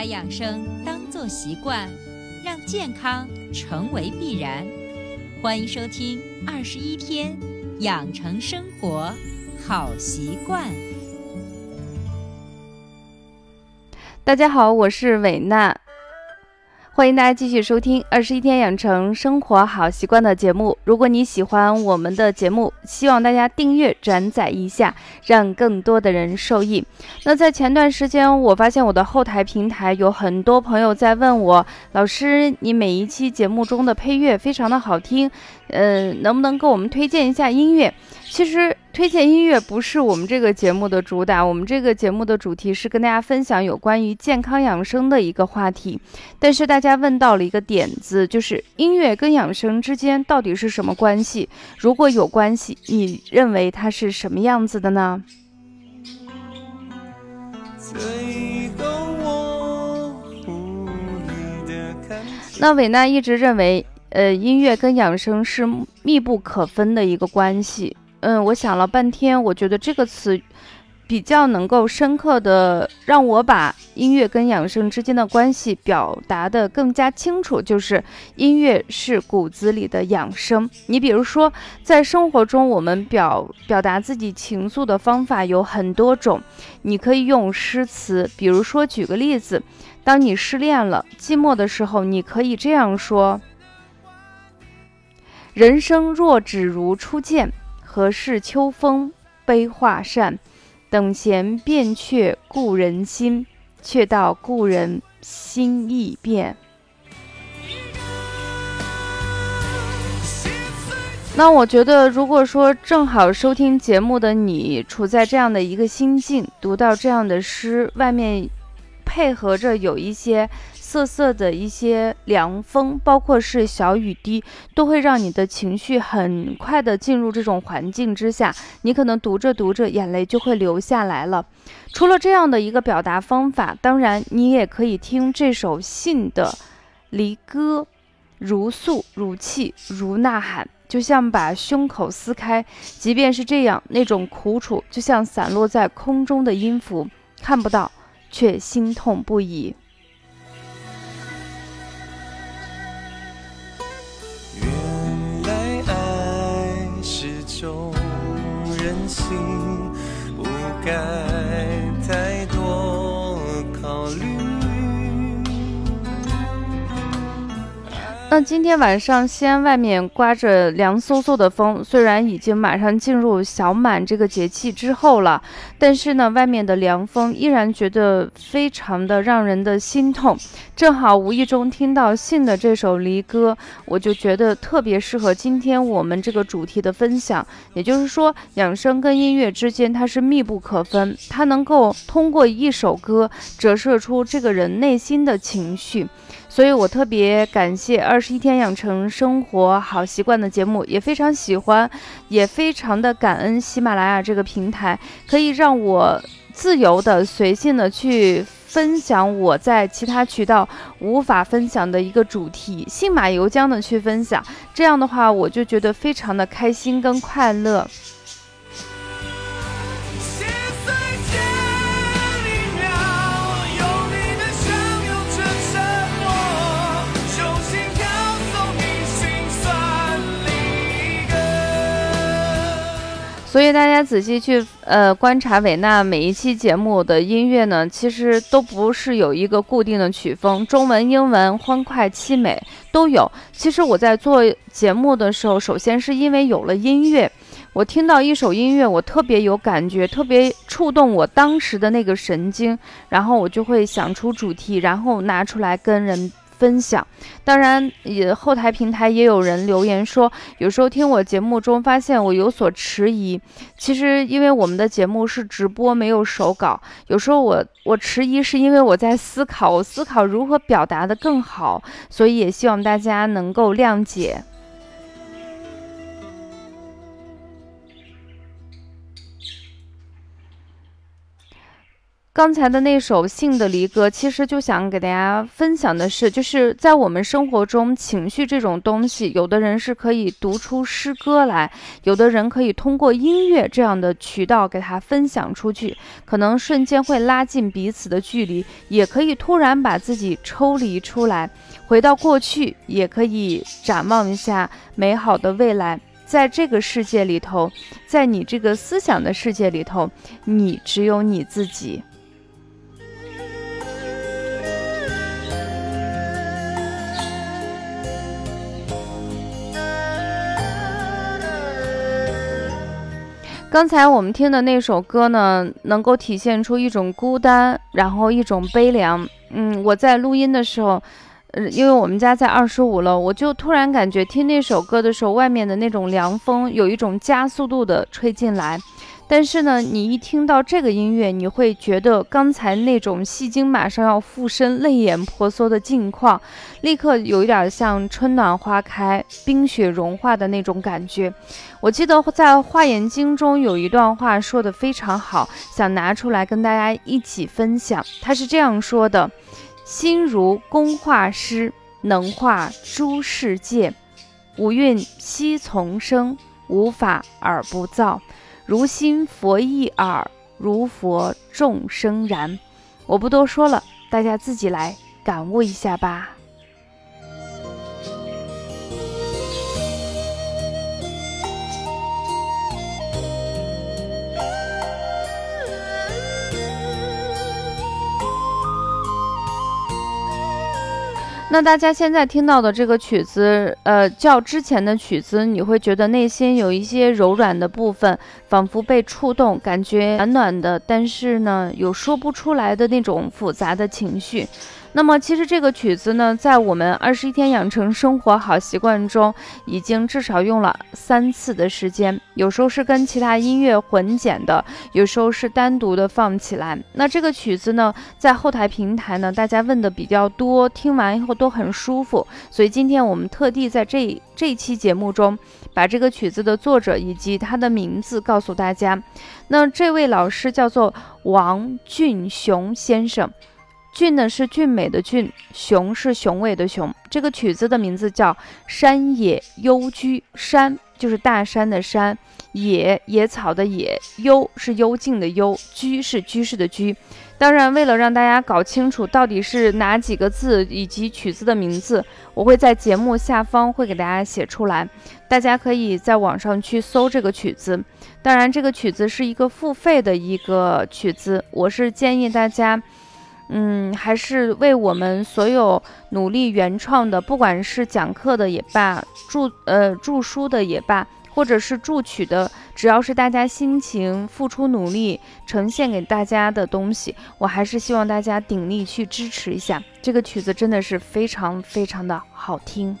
把养生当作习惯，让健康成为必然。欢迎收听《二十一天养成生活好习惯》。大家好，我是伟娜。欢迎大家继续收听《二十一天养成生活好习惯》的节目。如果你喜欢我们的节目，希望大家订阅、转载一下，让更多的人受益。那在前段时间，我发现我的后台平台有很多朋友在问我：“老师，你每一期节目中的配乐非常的好听，呃，能不能给我们推荐一下音乐？”其实。推荐音乐不是我们这个节目的主打，我们这个节目的主题是跟大家分享有关于健康养生的一个话题。但是大家问到了一个点子，就是音乐跟养生之间到底是什么关系？如果有关系，你认为它是什么样子的呢？那伟娜一直认为，呃，音乐跟养生是密不可分的一个关系。嗯，我想了半天，我觉得这个词比较能够深刻的让我把音乐跟养生之间的关系表达的更加清楚，就是音乐是骨子里的养生。你比如说，在生活中，我们表表达自己情愫的方法有很多种，你可以用诗词，比如说举个例子，当你失恋了、寂寞的时候，你可以这样说：人生若只如初见。何事秋风悲画扇？等闲变却故人心，却道故人心易变。那我觉得，如果说正好收听节目的你处在这样的一个心境，读到这样的诗，外面配合着有一些。瑟瑟的一些凉风，包括是小雨滴，都会让你的情绪很快的进入这种环境之下。你可能读着读着，眼泪就会流下来了。除了这样的一个表达方法，当然你也可以听这首信的离歌，如诉如泣如呐喊，就像把胸口撕开。即便是这样，那种苦楚就像散落在空中的音符，看不到，却心痛不已。该那今天晚上西安外面刮着凉飕飕的风，虽然已经马上进入小满这个节气之后了，但是呢，外面的凉风依然觉得非常的让人的心痛。正好无意中听到信的这首离歌，我就觉得特别适合今天我们这个主题的分享。也就是说，养生跟音乐之间它是密不可分，它能够通过一首歌折射出这个人内心的情绪。所以我特别感谢《二十一天养成生活好习惯》的节目，也非常喜欢，也非常的感恩喜马拉雅这个平台，可以让我自由的、随性的去分享我在其他渠道无法分享的一个主题，信马由缰的去分享。这样的话，我就觉得非常的开心跟快乐。所以大家仔细去呃观察韦娜每一期节目的音乐呢，其实都不是有一个固定的曲风，中文、英文、欢快、凄美都有。其实我在做节目的时候，首先是因为有了音乐，我听到一首音乐，我特别有感觉，特别触动我当时的那个神经，然后我就会想出主题，然后拿出来跟人。分享，当然也后台平台也有人留言说，有时候听我节目中发现我有所迟疑。其实因为我们的节目是直播，没有手稿，有时候我我迟疑是因为我在思考，我思考如何表达的更好，所以也希望大家能够谅解。刚才的那首《信的离歌》，其实就想给大家分享的是，就是在我们生活中，情绪这种东西，有的人是可以读出诗歌来，有的人可以通过音乐这样的渠道给他分享出去，可能瞬间会拉近彼此的距离，也可以突然把自己抽离出来，回到过去，也可以展望一下美好的未来。在这个世界里头，在你这个思想的世界里头，你只有你自己。刚才我们听的那首歌呢，能够体现出一种孤单，然后一种悲凉。嗯，我在录音的时候，呃，因为我们家在二十五楼，我就突然感觉听那首歌的时候，外面的那种凉风有一种加速度的吹进来。但是呢，你一听到这个音乐，你会觉得刚才那种戏精马上要附身、泪眼婆娑的境况，立刻有一点像春暖花开、冰雪融化的那种感觉。我记得在《画眼经》中有一段话说的非常好，想拿出来跟大家一起分享。他是这样说的：“心如工画师，能画诸世界，五蕴悉从生，无法而不造。”如心佛一耳，如佛众生然。我不多说了，大家自己来感悟一下吧。那大家现在听到的这个曲子，呃，较之前的曲子，你会觉得内心有一些柔软的部分，仿佛被触动，感觉暖暖的，但是呢，有说不出来的那种复杂的情绪。那么其实这个曲子呢，在我们二十一天养成生活好习惯中，已经至少用了三次的时间。有时候是跟其他音乐混剪的，有时候是单独的放起来。那这个曲子呢，在后台平台呢，大家问的比较多，听完以后都很舒服。所以今天我们特地在这这期节目中，把这个曲子的作者以及他的名字告诉大家。那这位老师叫做王俊雄先生。俊呢是俊美的俊，雄是雄伟的雄。这个曲子的名字叫《山野幽居》，山就是大山的山，野野草的野，幽是幽静的幽，居是居室的居。当然，为了让大家搞清楚到底是哪几个字以及曲子的名字，我会在节目下方会给大家写出来，大家可以在网上去搜这个曲子。当然，这个曲子是一个付费的一个曲子，我是建议大家。嗯，还是为我们所有努力原创的，不管是讲课的也罢，著呃著书的也罢，或者是著曲的，只要是大家辛勤付出努力呈现给大家的东西，我还是希望大家鼎力去支持一下。这个曲子真的是非常非常的好听。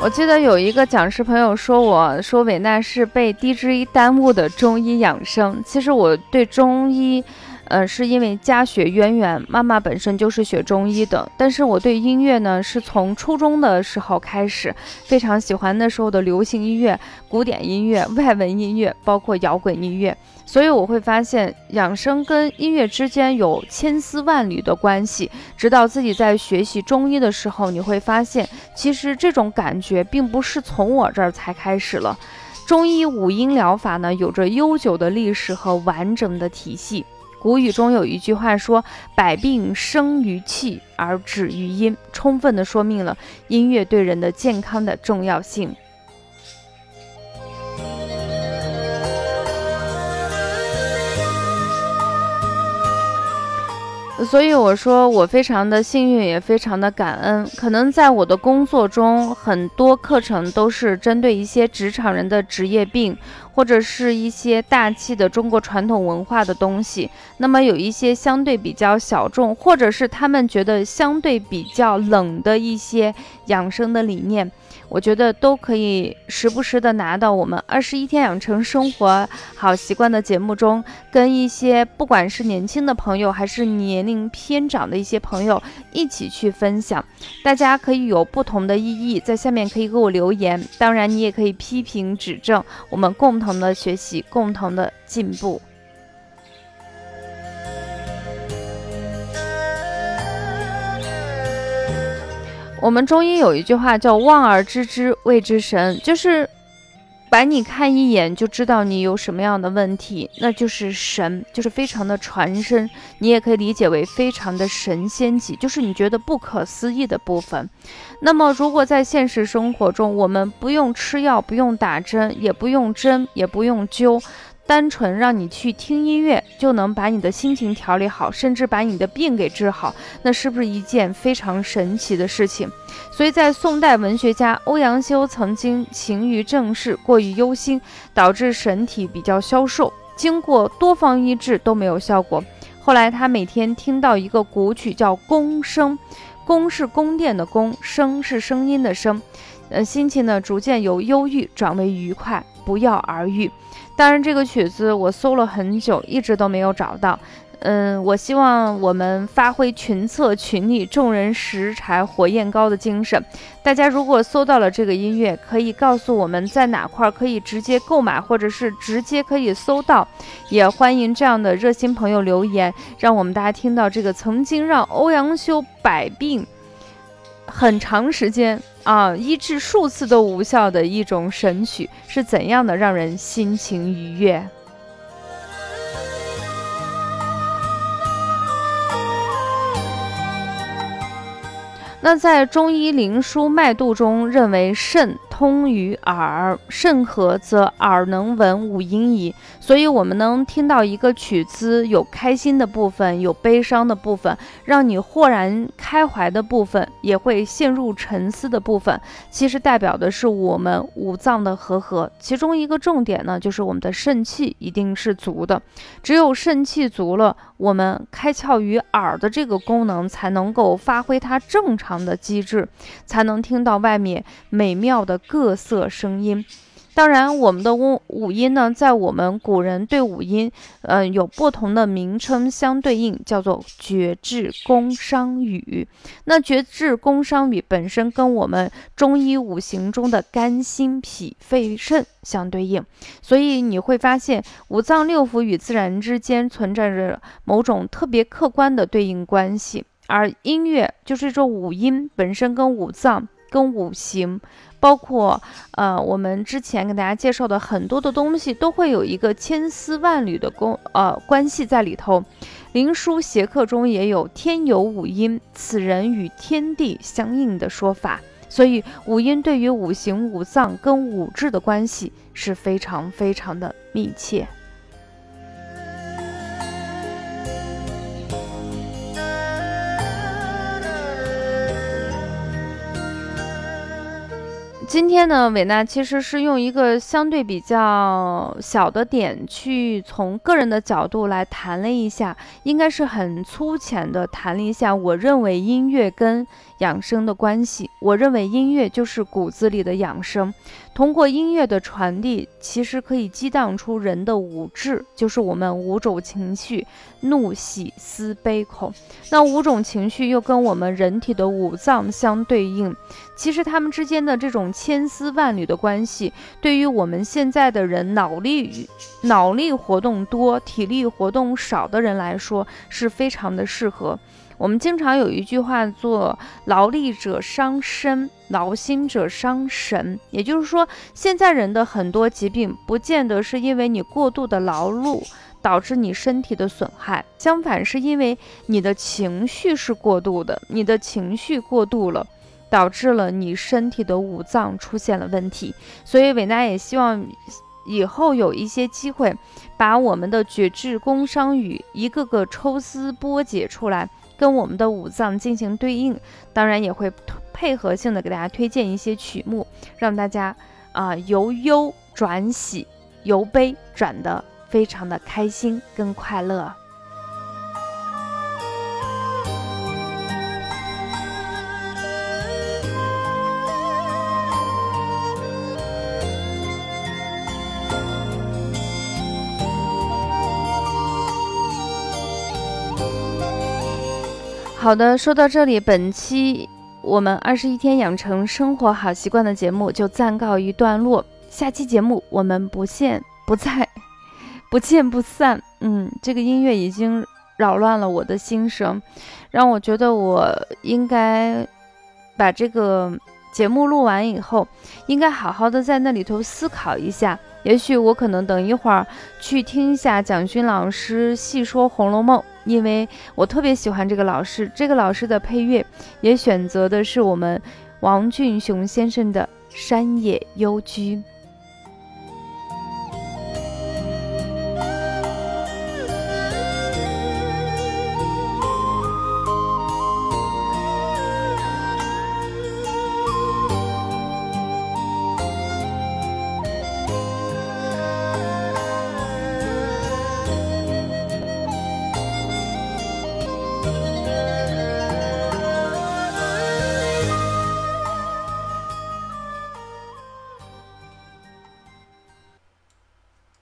我记得有一个讲师朋友说，我说伟娜是被 DJ 耽误的中医养生。其实我对中医，呃，是因为家学渊源，妈妈本身就是学中医的。但是我对音乐呢，是从初中的时候开始，非常喜欢那时候的流行音乐、古典音乐、外文音乐，包括摇滚音乐。所以我会发现，养生跟音乐之间有千丝万缕的关系。直到自己在学习中医的时候，你会发现，其实这种感觉并不是从我这儿才开始了。中医五音疗法呢，有着悠久的历史和完整的体系。古语中有一句话说：“百病生于气而止于音”，充分的说明了音乐对人的健康的重要性。所以我说，我非常的幸运，也非常的感恩。可能在我的工作中，很多课程都是针对一些职场人的职业病，或者是一些大气的中国传统文化的东西。那么有一些相对比较小众，或者是他们觉得相对比较冷的一些养生的理念。我觉得都可以时不时的拿到我们二十一天养成生活好习惯的节目中，跟一些不管是年轻的朋友还是年龄偏长的一些朋友一起去分享。大家可以有不同的意义，在下面可以给我留言，当然你也可以批评指正，我们共同同的学习，共同的进步。我们中医有一句话叫“望而知之谓之神”，就是把你看一眼就知道你有什么样的问题，那就是神，就是非常的传神。你也可以理解为非常的神仙级，就是你觉得不可思议的部分。那么，如果在现实生活中，我们不用吃药，不用打针，也不用针，也不用灸。单纯让你去听音乐，就能把你的心情调理好，甚至把你的病给治好，那是不是一件非常神奇的事情？所以在宋代文学家欧阳修曾经勤于政事，过于忧心，导致身体比较消瘦，经过多方医治都没有效果。后来他每天听到一个古曲叫《宫声》，宫是宫殿的宫，声是声音的声，呃，心情呢逐渐由忧郁转为愉快，不药而愈。当然，这个曲子我搜了很久，一直都没有找到。嗯，我希望我们发挥群策群力、众人拾柴火焰高的精神。大家如果搜到了这个音乐，可以告诉我们在哪块可以直接购买，或者是直接可以搜到。也欢迎这样的热心朋友留言，让我们大家听到这个曾经让欧阳修百病。很长时间啊，医治数次都无效的一种神曲，是怎样的让人心情愉悦？那在中医灵枢脉度中，认为肾通于耳，肾和则耳能闻五音矣。所以，我们能听到一个曲子，有开心的部分，有悲伤的部分，让你豁然开怀的部分，也会陷入沉思的部分。其实代表的是我们五脏的和合。其中一个重点呢，就是我们的肾气一定是足的。只有肾气足了，我们开窍于耳的这个功能才能够发挥它正。常的机制，才能听到外面美妙的各色声音。当然，我们的五五音呢，在我们古人对五音，嗯，有不同的名称相对应，叫做绝志、宫、商、羽。那绝志、宫、商、羽本身跟我们中医五行中的肝、心、脾、肺、肾相对应，所以你会发现五脏六腑与自然之间存在着某种特别客观的对应关系。而音乐就是这五音本身跟五脏、跟五行，包括呃我们之前给大家介绍的很多的东西，都会有一个千丝万缕的关呃关系在里头。灵书邪客中也有“天有五阴，此人与天地相应”的说法，所以五阴对于五行、五脏跟五志的关系是非常非常的密切。今天呢，伟娜其实是用一个相对比较小的点去从个人的角度来谈了一下，应该是很粗浅的谈了一下，我认为音乐跟。养生的关系，我认为音乐就是骨子里的养生。通过音乐的传递，其实可以激荡出人的五志，就是我们五种情绪：怒、喜、思、悲、恐。那五种情绪又跟我们人体的五脏相对应，其实他们之间的这种千丝万缕的关系，对于我们现在的人脑力脑力活动多、体力活动少的人来说，是非常的适合。我们经常有一句话做“劳力者伤身，劳心者伤神”，也就是说，现在人的很多疾病，不见得是因为你过度的劳碌导致你身体的损害，相反是因为你的情绪是过度的，你的情绪过度了，导致了你身体的五脏出现了问题。所以，伟娜也希望以后有一些机会，把我们的绝智工商语一个个抽丝剥茧出来。跟我们的五脏进行对应，当然也会配合性的给大家推荐一些曲目，让大家啊由忧转喜，由悲转的非常的开心跟快乐。好的，说到这里，本期我们二十一天养成生活好习惯的节目就暂告一段落。下期节目我们不见不在，不见不散。嗯，这个音乐已经扰乱了我的心声，让我觉得我应该把这个节目录完以后，应该好好的在那里头思考一下。也许我可能等一会儿去听一下蒋勋老师细说《红楼梦》，因为我特别喜欢这个老师。这个老师的配乐也选择的是我们王俊雄先生的《山野幽居》。